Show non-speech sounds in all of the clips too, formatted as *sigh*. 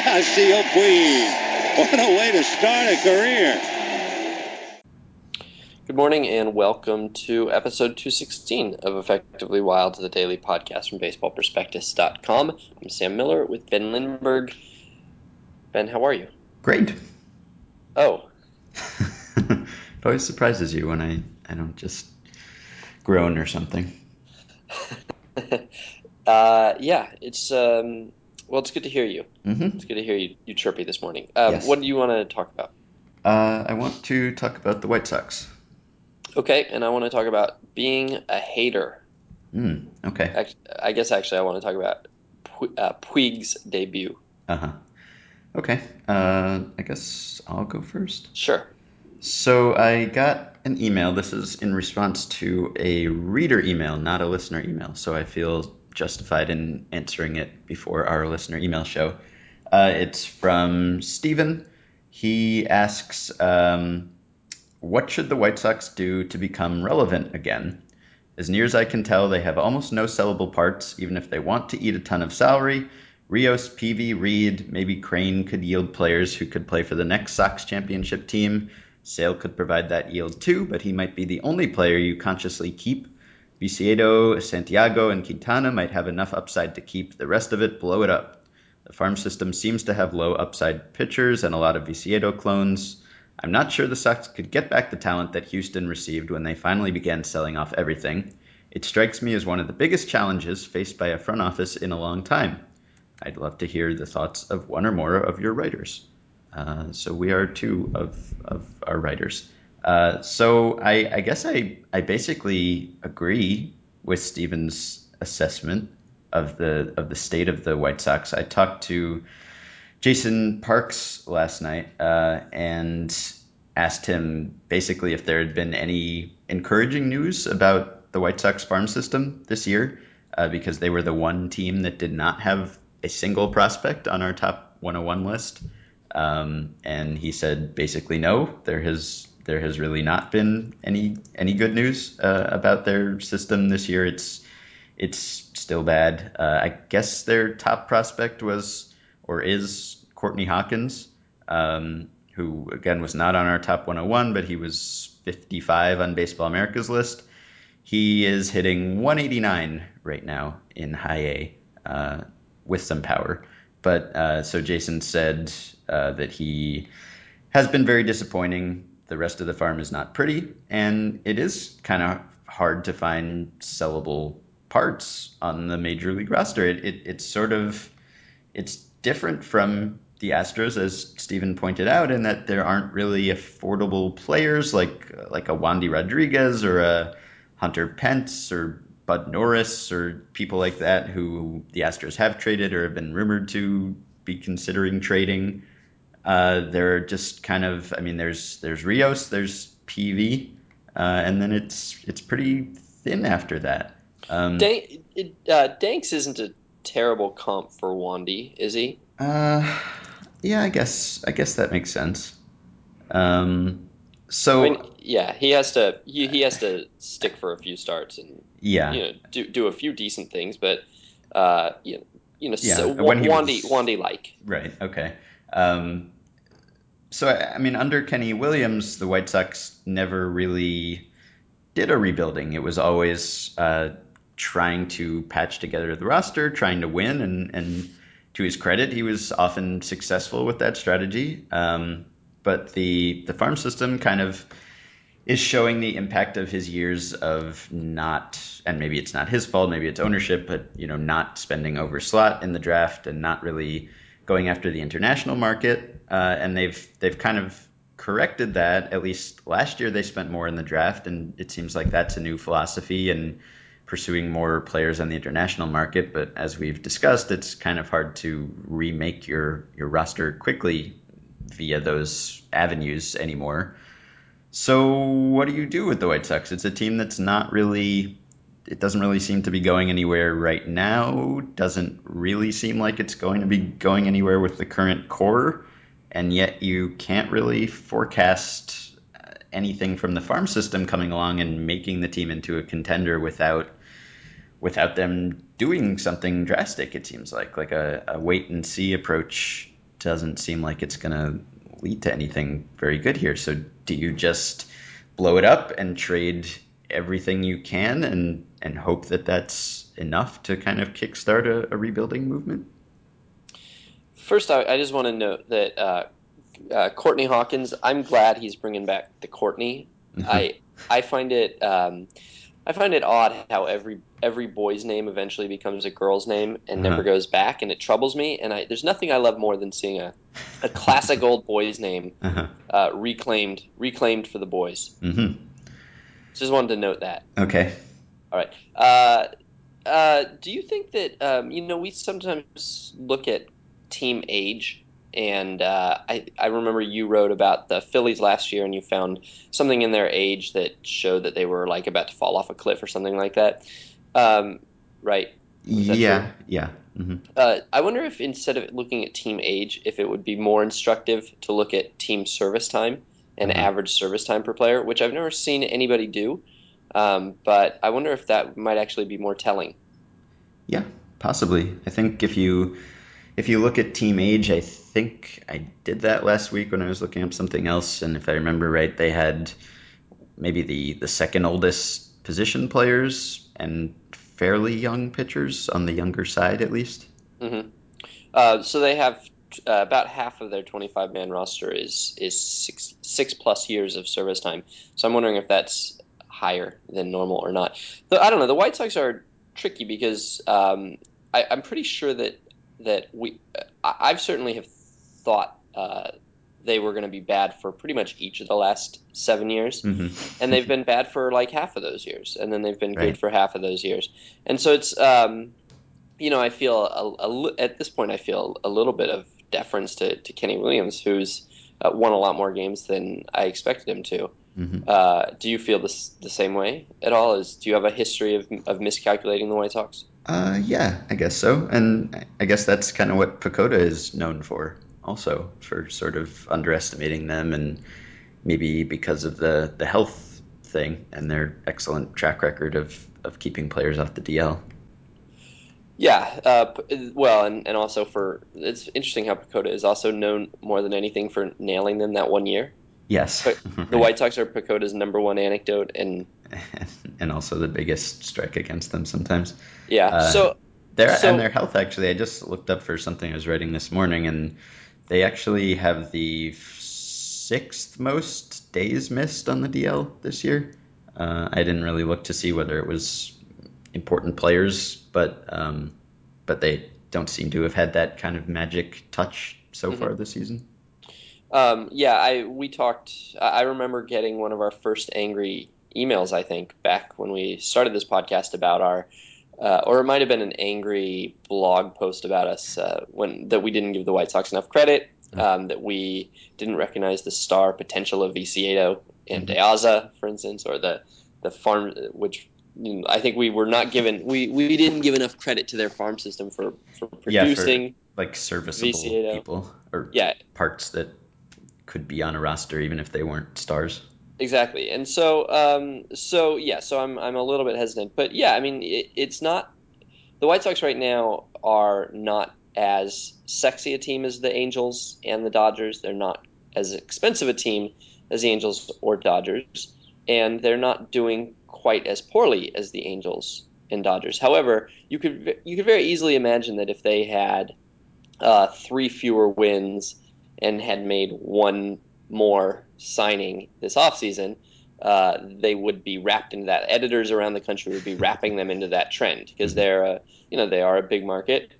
Yasiel Puig. What a way to start a career. Good morning and welcome to episode 216 of Effectively Wild, the daily podcast from baseballprospectus.com. I'm Sam Miller with Ben Lindbergh. Ben, how are you? Great. Oh. *laughs* it always surprises you when I, I don't just groan or something. *laughs* uh, yeah, it's um, well, it's good to hear you. Mm-hmm. It's good to hear you, you chirpy this morning. Um, Yes. What do you want to talk about? Uh, I want to talk about the White Sox. Okay, and I want to talk about being a hater. Mm, okay. I guess actually I want to talk about Pu- uh, Puig's debut. Uh huh. Okay. Uh, I guess I'll go first. Sure. So I got an email. This is in response to a reader email, not a listener email. So I feel justified in answering it before our listener email show. Uh, it's from Stephen. He asks, um, What should the White Sox do to become relevant again? As near as I can tell, they have almost no sellable parts, even if they want to eat a ton of salary. Rios, Peavy, Reed, maybe Crain could yield players who could play for the next Sox championship team. Sale could provide that yield too, but he might be the only player you consciously keep. Viciedo, Santiago, and Quintana might have enough upside to keep. The rest of it, blow it up. The farm system seems to have low upside pitchers and a lot of Viciedo clones. I'm not sure the Sox could get back the talent that Houston received when they finally began selling off everything. It strikes me as one of the biggest challenges faced by a front office in a long time. I'd love to hear the thoughts of one or more of your writers. Uh, so we are two of, of our writers. Uh, so I, I guess I, I basically agree with Steven's assessment of the of the state of the White Sox. I talked to Jason Parks last night uh, and asked him basically if there had been any encouraging news about the White Sox farm system this year, uh, because they were the one team that did not have a single prospect on our top 101 list. Um, and he said basically no, there has there has really not been any any good news uh, about their system this year. It's it's still bad. Uh, I guess their top prospect was or is Courtney Hawkins, um, who again was not on our top 101, but he was 55 on Baseball America's list. He is hitting 189 right now in high A uh, with some power. But uh, so Jason said uh, that he has been very disappointing. The rest of the farm is not pretty, and it is kind of hard to find sellable parts on the major league roster. It, it it's sort of it's different from the Astros, as Stephen pointed out, in that there aren't really affordable players like like a Wandy Rodriguez or a Hunter Pence or Bud Norris or people like that who the Astros have traded or have been rumored to be considering trading. Uh, they're just kind of, I mean, there's there's Rios, there's Peavy, uh, and then it's it's pretty thin after that. Um, Dan- it, uh, Danks isn't a terrible comp for Wandy, is he? Uh, yeah, I guess I guess that makes sense. Um, so I mean, yeah, he has to he, he has to stick for a few starts and yeah, you know do do a few decent things, but uh, you know, you know, Yeah, so, when Wandy was- Wandy like. right, okay. Um, so I, mean, under Kenny Williams, the White Sox never really did a rebuilding. It was always uh, trying to patch together the roster, trying to win, and and to his credit, he was often successful with that strategy. Um, but the the farm system kind of is showing the impact of his years of not and maybe it's not his fault maybe it's ownership but you know not spending over slot in the draft and not really going after the international market uh, and they've they've kind of corrected that. At least last year they spent more in the draft and it seems like that's a new philosophy and pursuing more players on the international market. But as we've discussed it's kind of hard to remake your your roster quickly via those avenues anymore. So what do you do with the White Sox? It's a team that's not really it doesn't really seem to be going anywhere right now. Doesn't really seem like it's going to be going anywhere with the current core, and yet you can't really forecast uh, anything from the farm system coming along and making the team into a contender without without them doing something drastic. It seems like like a, a wait and see approach doesn't seem like it's going to lead to anything very good here. So do you just blow it up and trade everything you can and and hope that that's enough to kind of kickstart a, a rebuilding movement? First, I, I just want to note that uh, uh, Courtney Hawkins. I'm glad he's bringing back the Courtney. I I find it um, I find it odd how every every boy's name eventually becomes a girl's name and never Uh-huh. goes back, and it troubles me. And I, there's nothing I love more than seeing a, a classic *laughs* old boy's name Uh-huh. uh, reclaimed reclaimed for the boys. hmm Just wanted to note that. Okay. All right. Uh, uh, do you think that um, you know we sometimes look at team age, and uh, I I remember you wrote about the Phillies last year, and you found something in their age that showed that they were like about to fall off a cliff or something like that. Um, right. That Yeah. true? Yeah. hmm Uh, I wonder if instead of looking at team age, if it would be more instructive to look at team service time and Mhm. average service time per player, which I've never seen anybody do. Um, but I wonder if that might actually be more telling. Yeah, possibly. I think if you if you look at team age, I think I did that last week when I was looking up something else, and if I remember right, they had maybe the the second oldest position players and fairly young pitchers on the younger side at least. hmm Uh, so they have uh, about half of their 25 man roster is is six six plus years of service time. So I'm wondering if that's higher than normal or not. But I don't know. The White Sox are tricky because um, I, I'm pretty sure that that we I, I've certainly have thought uh, they were going to be bad for pretty much each of the last seven years hmm and they've been bad for like half of those years, and then they've been Right. good for half of those years. And so it's, um, you know, I feel a, a at this point I feel a little bit of deference to, to Kenny Williams, who's uh, won a lot more games than I expected him to. hmm Uh, do you feel this the same way at all? Is do you have a history of, of miscalculating the White Sox? Uh, yeah, I guess so. And I- I guess that's kind of what PECOTA is known for, also, for sort of underestimating them and maybe because of the, the health thing and their excellent track record of, of keeping players off the DL. Yeah, uh, well, and, and also for it's interesting how PECOTA is also known more than anything for nailing them that one year. Yes. But The White Sox are PECOTA's number one anecdote, and *laughs* and also the biggest strike against them sometimes. yeah, Uh, so Their So- and their health actually. I just looked up for something I was writing this morning, and they actually have the sixth most days missed on the DL this year. Uh, I didn't really look to see whether it was important players, but um, but they don't seem to have had that kind of magic touch so Mhm. far this season. Um, yeah, I we talked. I remember getting one of our first angry emails. I think back when we started this podcast about our, uh, or it might have been an angry blog post about us uh, when that we didn't give the White Sox enough credit, um, that we didn't recognize the star potential of Viciedo and Mhm. De Aza, for instance, or the the farm which. I think we were not given we, we didn't give enough credit to their farm system for, for Yeah, for- producing. Like serviceable Viciedo. people or yeah, parts that could be on a roster even if they weren't stars. Exactly, and so um, so yeah, so I'm I'm a little bit hesitant, but yeah, I mean it, it's not the White Sox right now are not as sexy a team as the Angels and the Dodgers. They're not as expensive a team as the Angels or Dodgers, and they're not doing quite as poorly as the Angels and Dodgers. However, you could you could very easily imagine that if they had uh, three fewer wins and had made one more signing this offseason, uh, they would be wrapped into that. Editors around the country would be wrapping them into that trend because they're, a, you know, they are a big market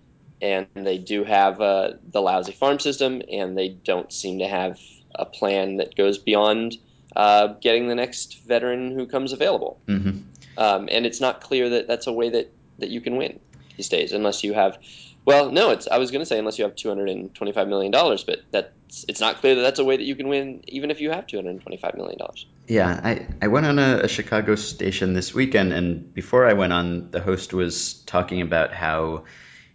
and they do have uh, the lousy farm system and they don't seem to have a plan that goes beyond uh, getting the next veteran who comes available. hmm Um, and it's not clear that that's a way that, that you can win these days unless you have. Well, no, it's. I was going to say unless you have two hundred and twenty-five million dollars, but that's. It's not clear that that's a way that you can win, even if you have two hundred and twenty-five million dollars. Yeah, I, I went on a, a Chicago station this weekend, and before I went on, the host was talking about how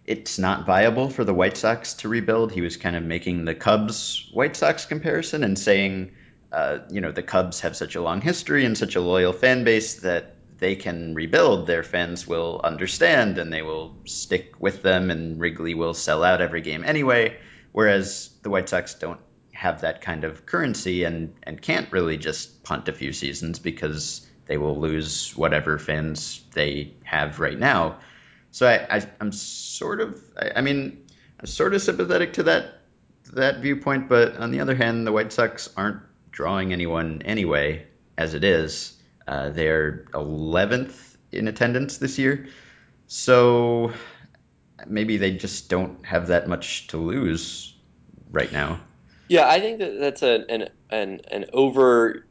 it's not viable for the White Sox to rebuild. He was kind of making the Cubs White Sox comparison and saying, uh, you know, the Cubs have such a long history and such a loyal fan base that they can rebuild. Their fans will understand and they will stick with them, and Wrigley will sell out every game anyway. whereas the White Sox don't have that kind of currency and and can't really just punt a few seasons because they will lose whatever fans they have right now. So I, I am sort of I, I mean I'm sort of sympathetic to that that viewpoint, but on the other hand, the White Sox aren't drawing anyone anyway as it is. Uh, they're 11th in attendance this year, so maybe they just don't have that much to lose right now. Yeah, I think that that's a, an an an over.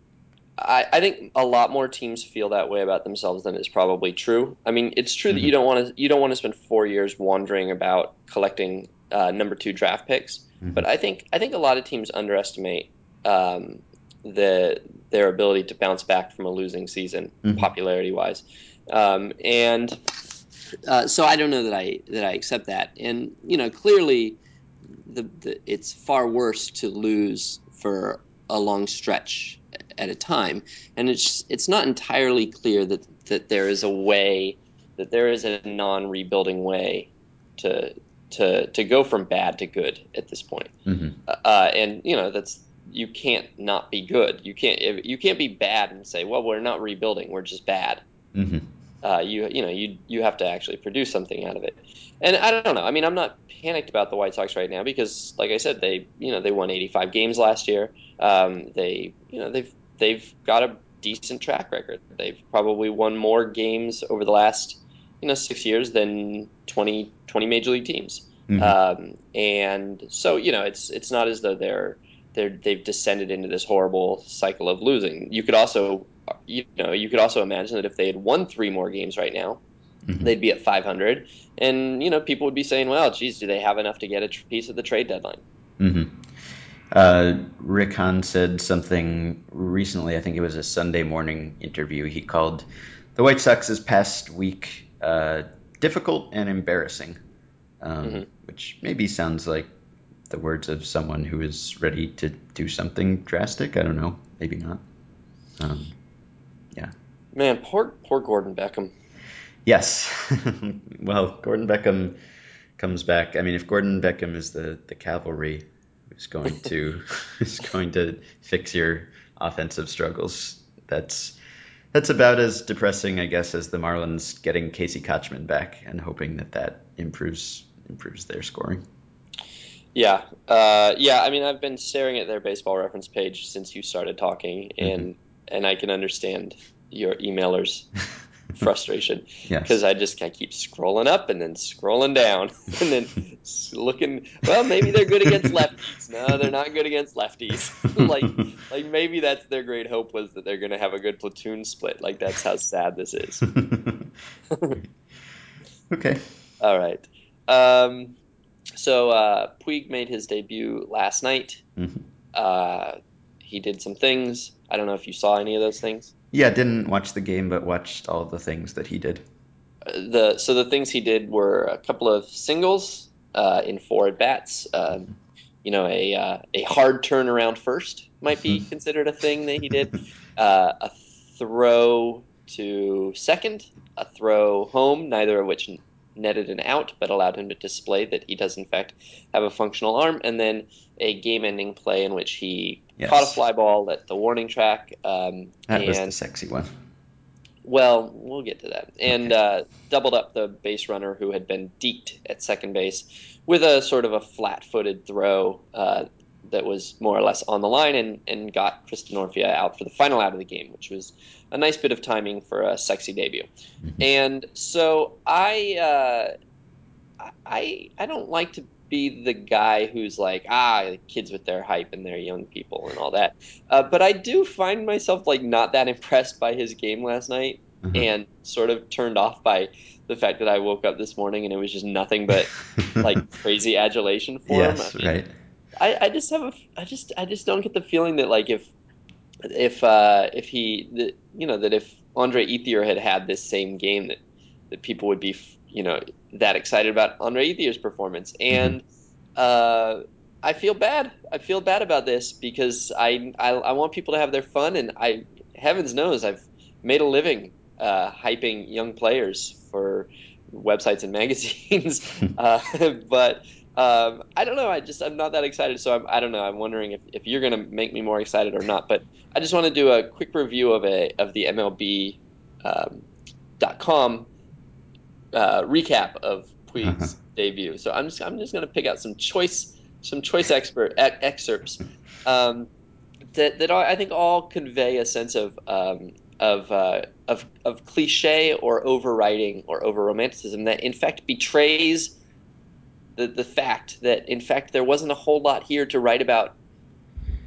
I, I think a lot more teams feel that way about themselves than is probably true. I mean, it's true mm-hmm. that you don't want to you don't want to spend four years wandering about collecting uh, number two draft picks, mm-hmm. but I think I think a lot of teams underestimate um, the their ability to bounce back from a losing season, mm-hmm. popularity wise, um, and uh, so I don't know that I that I accept that. And you know, clearly the, the it's far worse to lose for a long stretch at a time, and it's it's not entirely clear that that there is a way that there is a non-rebuilding way to to to go from bad to good at this point. Mm-hmm. Uh, and you know that's you can't not be good. You can't you can't be bad and say, well, we're not rebuilding. We're just bad. Mm-hmm uh, you you know you you have to actually produce something out of it. And I don't know. I mean, I'm not panicked about the White Sox right now because, like I said, they you know they won 85 games last year. Um, they you know they've they've got a decent track record. They've probably won more games over the last you know six years than 20 20 major league teams. Mm-hmm. Um, and so you know it's it's not as though they're they're they've descended into this horrible cycle of losing. You could also you know, you could also imagine that if they had won three more games right now, mm-hmm. they'd be at 500, and you know, people would be saying, "Well, geez, do they have enough to get a tr- piece of the trade deadline?" Mm-hmm. Uh, Rick Hahn said something recently. I think it was a Sunday morning interview. He called the White Sox's past week uh, difficult and embarrassing, um, mm-hmm. which maybe sounds like the words of someone who is ready to do something drastic. I don't know. Maybe not. Um, yeah. Man, poor poor Gordon Beckham. Yes. *laughs* well, Gordon Beckham comes back. I mean, if Gordon Beckham is the the cavalry who's going to *laughs* who's going to fix your offensive struggles, that's that's about as depressing, I guess, as the Marlins getting Casey Kotchman back and hoping that that improves improves their scoring. Yeah, uh, yeah. I mean, I've been staring at their baseball reference page since you started talking, and mm-hmm and I can understand your emailers' *laughs* frustration because yes. I just I keep scrolling up and then scrolling down *laughs* and then looking. Well, maybe they're good against lefties. No, they're not good against lefties. *laughs* like like maybe that's their great hope was that they're going to have a good platoon split. Like that's how sad this is. okay. All right. Um, so uh, Puig made his debut last night. Mm-hmm. Uh, he did some things. I don't know if you saw any of those things. Yeah, didn't watch the game, but watched all the things that he did. Uh, the so the things he did were a couple of singles uh, in four at bats. Uh, you know, a uh, a hard turnaround first might be considered a thing that he did. Uh, a throw to second, a throw home, neither of which netted an out, but allowed him to display that he does in fact have a functional arm, and then a game-ending play in which he Yes. Caught a fly ball at the warning track. Um, that and, was the sexy one. Well, we'll get to that. And okay. uh, doubled up the base runner who had been deked at second base with a sort of a flat footed throw uh, that was more or less on the line and, and got Chris Denorfia out for the final out of the game, which was a nice bit of timing for a sexy debut. Mm-hmm. And so I. Uh, I I don't like to be the guy who's like, ah, kids with their hype and their young people and all that. Uh, but I do find myself like not that impressed by his game last night, mm-hmm. and sort of turned off by the fact that I woke up this morning and it was just nothing but *laughs* like crazy adulation for yes, him. I mean, right. I, I just have a, I just, I just don't get the feeling that like if, if, uh, if he, you know, that if Andre Ethier had had this same game that, that people would be you know that excited about Andre Ethier's performance, mm-hmm. and uh, I feel bad. I feel bad about this because I, I, I want people to have their fun, and I heavens knows I've made a living uh, hyping young players for websites and *laughs* magazines, *laughs* uh, but Um, I don't know. I just I'm not that excited, so I'm, I don't know. I'm wondering if, if you're gonna make me more excited or not. But I just want to do a quick review of a of the MLB um, dot com uh, recap of Puig's Uh-huh. debut. So I'm just I'm just gonna pick out some choice some choice expert e- excerpts um, that that I I think all convey a sense of um, of, uh, of of cliche or overwriting or over romanticism that in fact betrays the the fact that in fact there wasn't a whole lot here to write about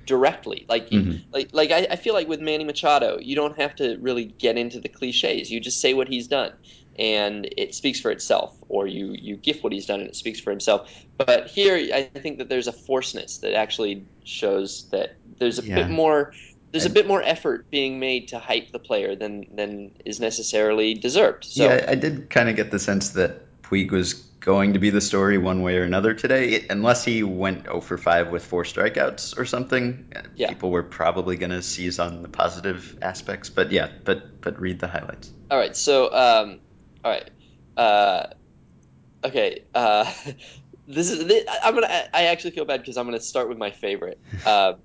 directly. Like Mhm. like like I, I feel like with Manny Machado, you don't have to really get into the cliches. You just say what he's done, and it speaks for itself. Or you you gift what he's done, and it speaks for himself. But here, I think that there's a forceness that actually shows that there's a Yeah. bit more. There's a bit more effort being made to hype the player than than is necessarily deserved. So yeah, I did kind of get the sense that Puig was going to be the story one way or another today, It- unless he went 0 for 5 with four strikeouts or something. uh, Yeah. People were probably going to seize on the positive aspects, but yeah, but but read the highlights. All right. So, um, all right. Uh, okay. Uh, *laughs* this is. This, I'm gonna. I actually feel bad because I'm gonna start with my favorite. *laughs* Um,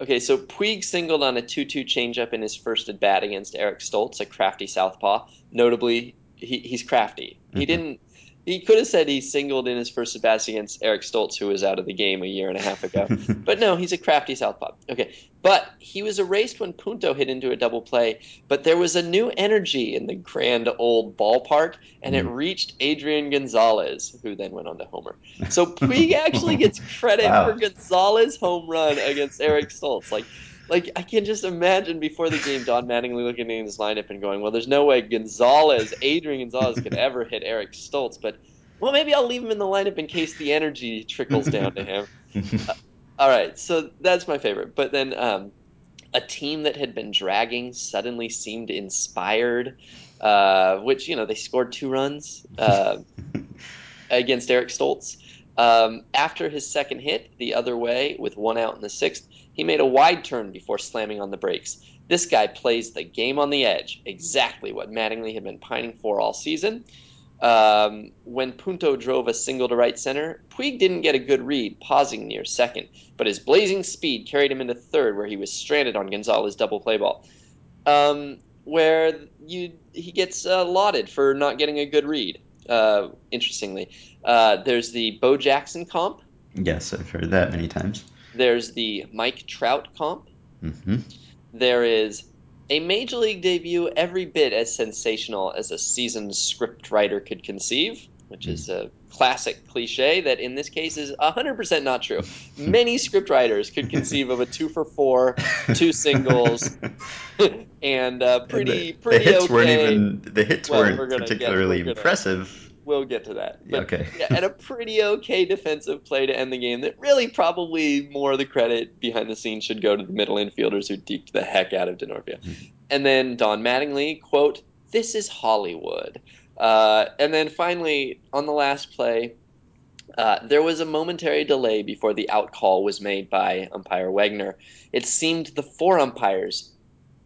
okay. So Puig singled on a two-two changeup in his first at bat against Eric Stults, a crafty southpaw. Notably, he, he's crafty. He Mhm. didn't. He could have said he singled in his first at bats against Eric Stults, who was out of the game a year and a half ago. *laughs* But no, he's a crafty southpaw. Okay, but he was erased when Punto hit into a double play. But there was a new energy in the grand old ballpark, and it Mm. reached Adrian Gonzalez, who then went on to homer. So Puig actually gets *laughs* credit Wow. for Gonzalez' home run against Eric Stults. Like, like I can just imagine before the game, Don Mattingly looking at his lineup and going, "Well, there's no way Gonzalez, Adrian Gonzalez, could ever hit Eric Stults." But well, maybe I'll leave him in the lineup in case the energy trickles down to him. *laughs* All right, so that's my favorite. But then um, a team that had been dragging suddenly seemed inspired, uh, which you know they scored two runs uh, *laughs* against Eric Stults. Um, after his second hit, the other way with one out in the sixth, he made a wide turn before slamming on the brakes. This guy plays the game on the edge, exactly what Mattingly had been pining for all season. Um, when Punto drove a single to right center, Puig didn't get a good read, pausing near second, but his blazing speed carried him into third, where he was stranded on Gonzalez' double play ball. Um, where you he gets uh, lauded for not getting a good read. Uh, interestingly, uh, there's the Bo Jackson comp. yes, I've heard that many times. There's the Mike Trout comp. hmm There is a major league debut every bit as sensational as a seasoned script writer could conceive, which is a classic cliche that in this case is 100% not true. *laughs* Many script writers could conceive of a two for four, two singles, *laughs* and uh, pretty the, pretty the hits okay. weren't even the hits Well, weren't we're gonna get- particularly we're gonna- impressive. We'll get to that. But okay. yeah, and a pretty okay defensive play to end the game that really probably more of the credit behind the scenes should go to the middle infielders who deked the heck out of Denorfia. Mhm. And then Don Mattingly, quote, this is Hollywood. Uh, and then finally, on the last play, uh, there was a momentary delay before the out call was made by umpire Wagner. It seemed the four umpires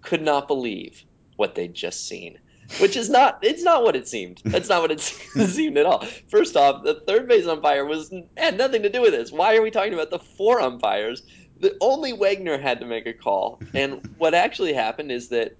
could not believe what they'd just seen which is not it's not what it seemed. That's not what it *laughs* seemed at all. First off the third base umpire was had nothing to do with this. Why are we talking about the four umpires? The only wagner had to make a call. And what actually happened is that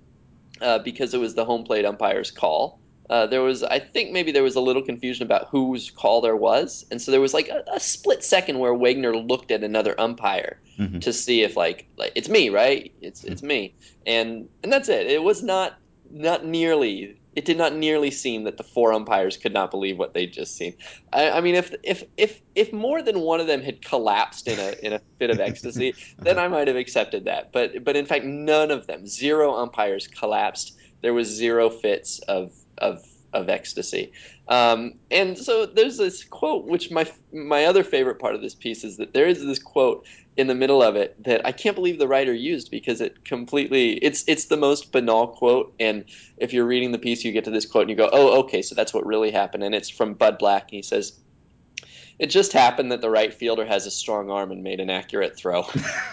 uh, because it was the home plate umpire's call uh, there was i think maybe there was a little confusion about whose call there was. And so there was like a, a split second where wagner looked at another umpire Mhm. to see if like like it's me right? It's it's me. And and that's it. It was not not nearly it did not nearly seem that the four umpires could not believe what they'd just seen. I, I mean if if if if more than one of them had collapsed in a in a fit of ecstasy *laughs* then i might have accepted that. But but in fact none of them zero umpires collapsed there was zero fits of of of ecstasy. Um, and so there's this quote which my my other favorite part of this piece is that there is this quote in the middle of it that I can't believe the writer used because it completely it's it's the most banal quote. And if you're reading the piece you get to this quote and you go oh okay so that's what really happened. And it's from Bud Black. He says it just happened that the right fielder has a strong arm and made an accurate throw *laughs* *laughs*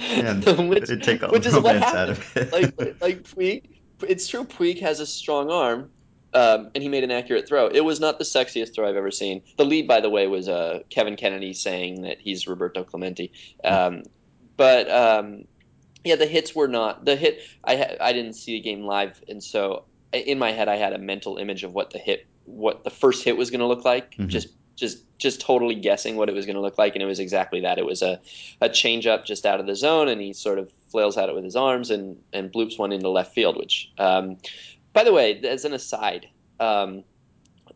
Which- take all which the is what happened. it. like like Puig it's true Puig has a strong arm Um, and he made an accurate throw. It was not the sexiest throw I've ever seen. The lead, by the way, was uh, Kevin Kennedy saying that he's Roberto Clemente. Um, but um, yeah, the hits were not the hit. I ha- I didn't see the game live, and so in my head I had a mental image of what the hit, what the first hit was going to look like. Mhm. Just just just totally guessing what it was going to look like, and it was exactly that. It was a a change up just out of the zone, and he sort of flails at it with his arms and and bloops one into left field. Which, um, by the way, as an aside. Um,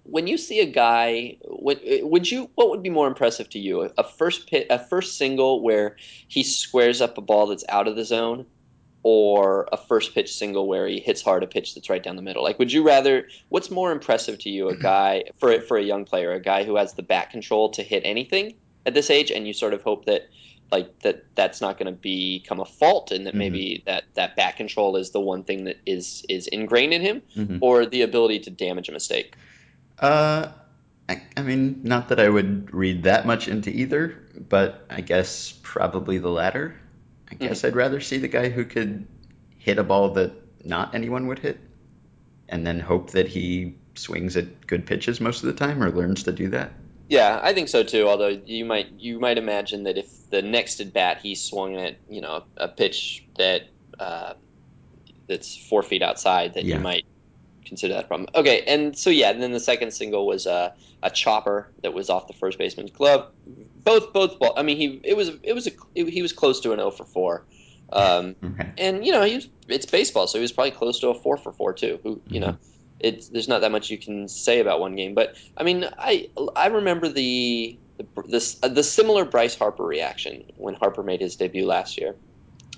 when you see a guy, would, would you? What would be more impressive to you? A first pit, a first single where he squares up a ball that's out of the zone, or a first pitch single where he hits hard a pitch that's right down the middle? Like, would you rather? What's more impressive to you? A guy for for a young player, a guy who has the bat control to hit anything at this age, and you sort of hope that like that that's not going to become a fault, and that Mhm. maybe that that bat control is the one thing that is is ingrained in him, Mhm. or the ability to damage a mistake. Uh, I, I mean, not that I would read that much into either, but I guess probably the latter. I guess I'd rather see the guy who could hit a ball that not anyone would hit, and then hope that he swings at good pitches most of the time or learns to do that. Yeah, I think so too. Although you might you might imagine that if the next at bat he swung at you know a pitch that uh, that's four feet outside, that Yeah. you might consider that a problem. Okay, and so yeah, and then the second single was a a chopper that was off the first baseman's glove. Both both ball. I mean, he it was it was a he was close to an 0 for four. Um, Okay. and you know he was, it's baseball, so he was probably close to a four for four too. Who you know, it's there's not that much you can say about one game, but I mean, I I remember the the this, uh, the similar Bryce Harper reaction when Harper made his debut last year,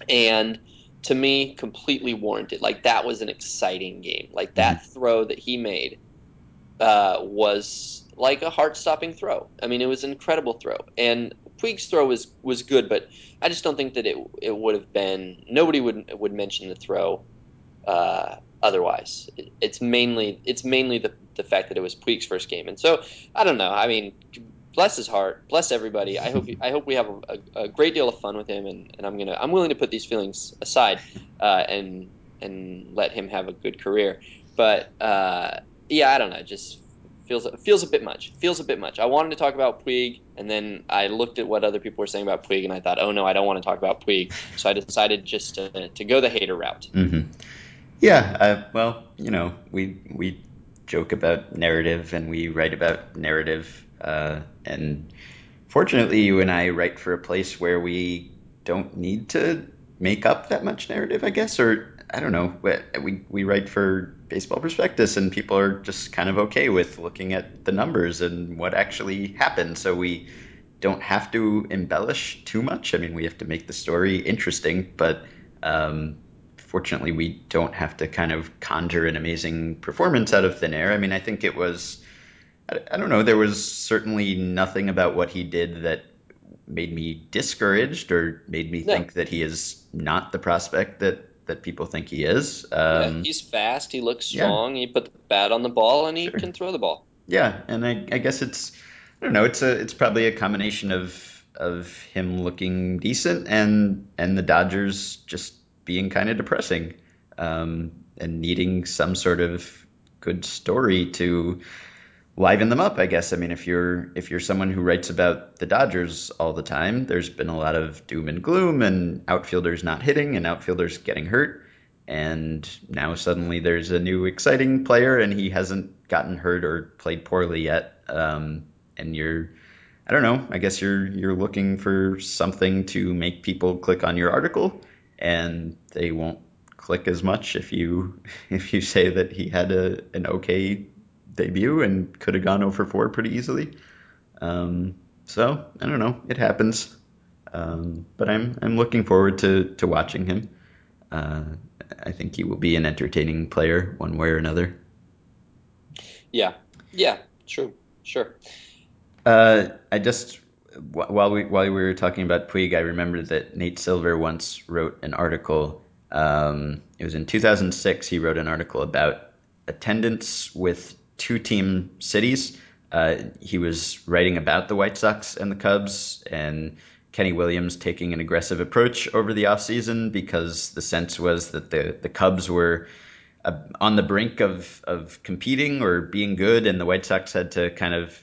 and to me, completely warranted. Like that was an exciting game. Like that throw that he made uh, was like a heart-stopping throw. I mean, it was an incredible throw, and Puig's throw was was good, but I just don't think that it it would have been. Nobody would would mention the throw uh, otherwise. It, it's mainly it's mainly the the fact that it was Puig's first game, and so I don't know. I mean, bless his heart, bless everybody. I hope I hope we have a, a, great deal of fun with him, and, and I'm gonna I'm willing to put these feelings aside uh, and and let him have a good career. But uh, yeah, I don't know. Just feels feels a bit much. Feels a bit much. I wanted to talk about Puig, and then I looked at what other people were saying about Puig, and I thought, oh no, I don't want to talk about Puig. So I decided just to, to go the hater route. hmm Yeah, uh, well, you know, we we joke about narrative and we write about narrative, uh, and fortunately, you and I write for a place where we don't need to make up that much narrative, I guess, or I don't know. We we, write for Baseball Prospectus, and people are just kind of okay with looking at the numbers and what actually happened, so we don't have to embellish too much. I mean, we have to make the story interesting, but um, fortunately, we don't have to kind of conjure an amazing performance out of thin air. I mean, I think it was, I, I don't know, there was certainly nothing about what he did that made me discouraged or made me No. think that he is not the prospect that that people think he is. yeah, Um, he's fast. He looks yeah. strong. He put the bat on the ball, and he Sure. can throw the ball. Yeah, and I, I guess it's I don't know, it's a it's probably a combination of of him looking decent and and the Dodgers just being kind of depressing um, and needing some sort of good story to liven them up. I guess. I mean, if you're if you're someone who writes about the Dodgers all the time, there's been a lot of doom and gloom and outfielders not hitting and outfielders getting hurt. And now suddenly there's a new exciting player and he hasn't gotten hurt or played poorly yet. Um, and you're, I don't know, I guess you're you're looking for something to make people click on your article, and they won't click as much if you *laughs* if you say that he had a an okay debut and could have gone over four pretty easily. Um, so I don't know, it happens. Um, but I'm I'm looking forward to to watching him. Uh, I think he will be an entertaining player one way or another. Yeah, yeah, true, sure. Uh, I just while we while we were talking about Puig, I remembered that Nate Silver once wrote an article. Um, it was in 2006. He wrote an article about attendance with two team cities. Uh, he was writing about the White Sox and the Cubs and Kenny Williams taking an aggressive approach over the offseason because the sense was that the, the Cubs were uh, on the brink of of competing or being good, and the White Sox had to kind of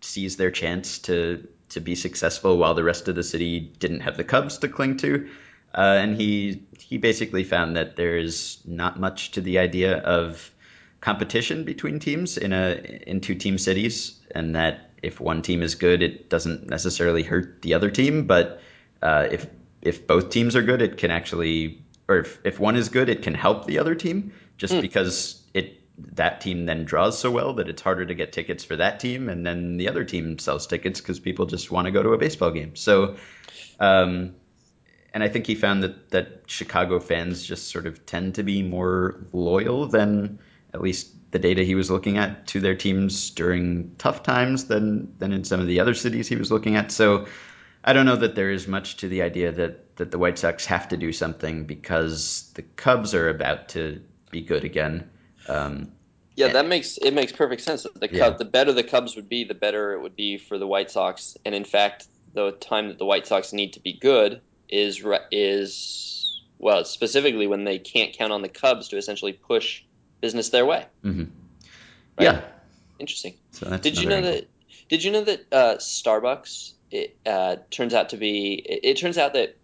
seize their chance to to be successful while the rest of the city didn't have the Cubs to cling to. Uh, and he he basically found that there's not much to the idea of competition between teams in a in two team cities, and that if one team is good, it doesn't necessarily hurt the other team. But uh, if if both teams are good, it can actually, or if, if one is good, it can help the other team just Hmm. because it that team then draws so well that it's harder to get tickets for that team, and then the other team sells tickets because people just want to go to a baseball game. So. Um, and I think he found that that Chicago fans just sort of tend to be more loyal than at least the data he was looking at to their teams during tough times than than in some of the other cities he was looking at. So I don't know that there is much to the idea that that the White Sox have to do something because the Cubs are about to be good again. Um, Yeah, that makes it makes perfect sense. The Yeah. The better the Cubs would be, the better it would be for the White Sox. And in fact, the time that the White Sox need to be good is is well, specifically when they can't count on the Cubs to essentially push business their way. mhm. Right. Yeah. Interesting. So Did you know another that? Did you know that uh, Starbucks? It uh, turns out to be. It, it turns out that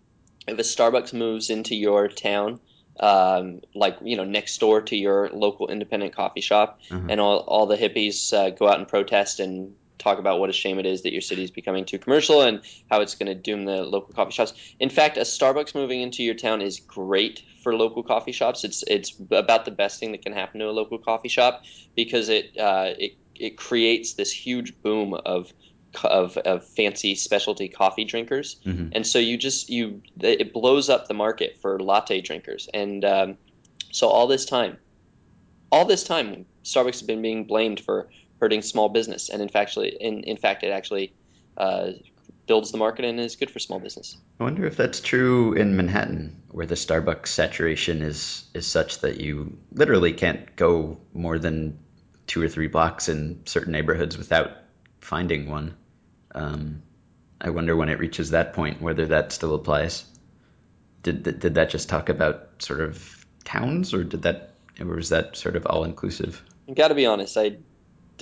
if a Starbucks moves into your town, um, like you know next door to your local independent coffee shop, Uh-huh. and all all the hippies uh, go out and protest and talk about what a shame it is that your city is becoming too commercial and how it's going to doom the local coffee shops. In fact, a Starbucks moving into your town is great for local coffee shops. It's it's about the best thing that can happen to a local coffee shop because it uh, it it creates this huge boom of of, of fancy specialty coffee drinkers, Mhm. and so you just you it blows up the market for latte drinkers, and um, so all this time, all this time, Starbucks has been being blamed for hurting small business, and in fact, actually, in in fact, it actually uh, builds the market and is good for small business. I wonder if that's true in Manhattan, where the Starbucks saturation is is such that you literally can't go more than two or three blocks in certain neighborhoods without finding one. Um, I wonder when it reaches that point whether that still applies. Did did did that just talk about sort of towns, or did that, or was that sort of all inclusive? I Got to be honest, I.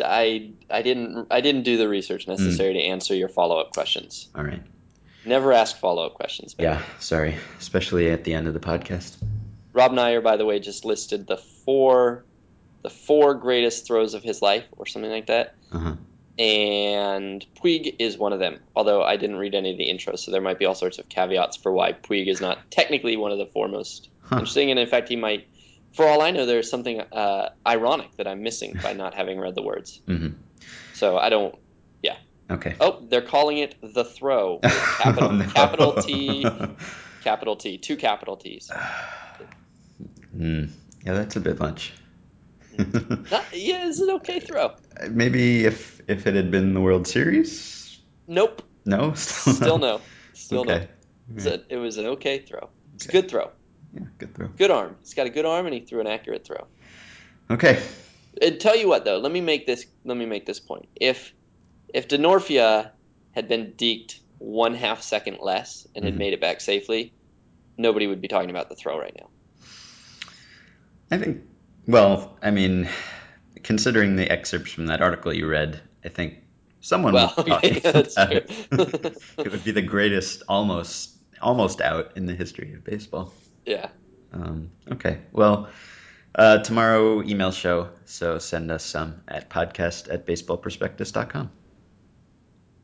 I, I didn't I didn't do the research necessary to answer your follow up questions. All right. Never ask follow up questions. Yeah, sorry, especially at the end of the podcast. Rob Neyer, by the way, just listed the four the four greatest throws of his life, or something like that. Uh-huh. And Puig is one of them. Although I didn't read any of the intros, so there might be all sorts of caveats for why Puig is not technically one of the foremost. Huh. interesting. And in fact, he might. For all I know, there's something uh, ironic that I'm missing by not having read the words. hmm So I don't. Yeah. Okay. Oh, they're calling it the throw. *laughs* Capital, Oh, no. capital T, *laughs* capital T, two capital T's. *sighs* Hmm. Yeah, that's a bit much. *laughs* Not, yeah, it's an okay throw. Maybe if if it had been the World Series, Nope. no, still, Still no. Still no. okay. It's a, it was an okay throw. It's a good throw. Yeah, good throw. Good arm. He's got a good arm, and he threw an accurate throw. Okay. And tell you what, though, let me make this. Let me make this point. If if Denorfia had been deked one half second less and had Mhm. made it back safely, nobody would be talking about the throw right now. I think. Well, I mean, considering the excerpts from that article you read, I think someone Well, would talk okay, that's about true. it. *laughs* it would be the greatest, almost almost out in the history of baseball. Yeah. Um, okay. Well, uh, tomorrow email show, so send us some at podcast at baseballprospectus.com.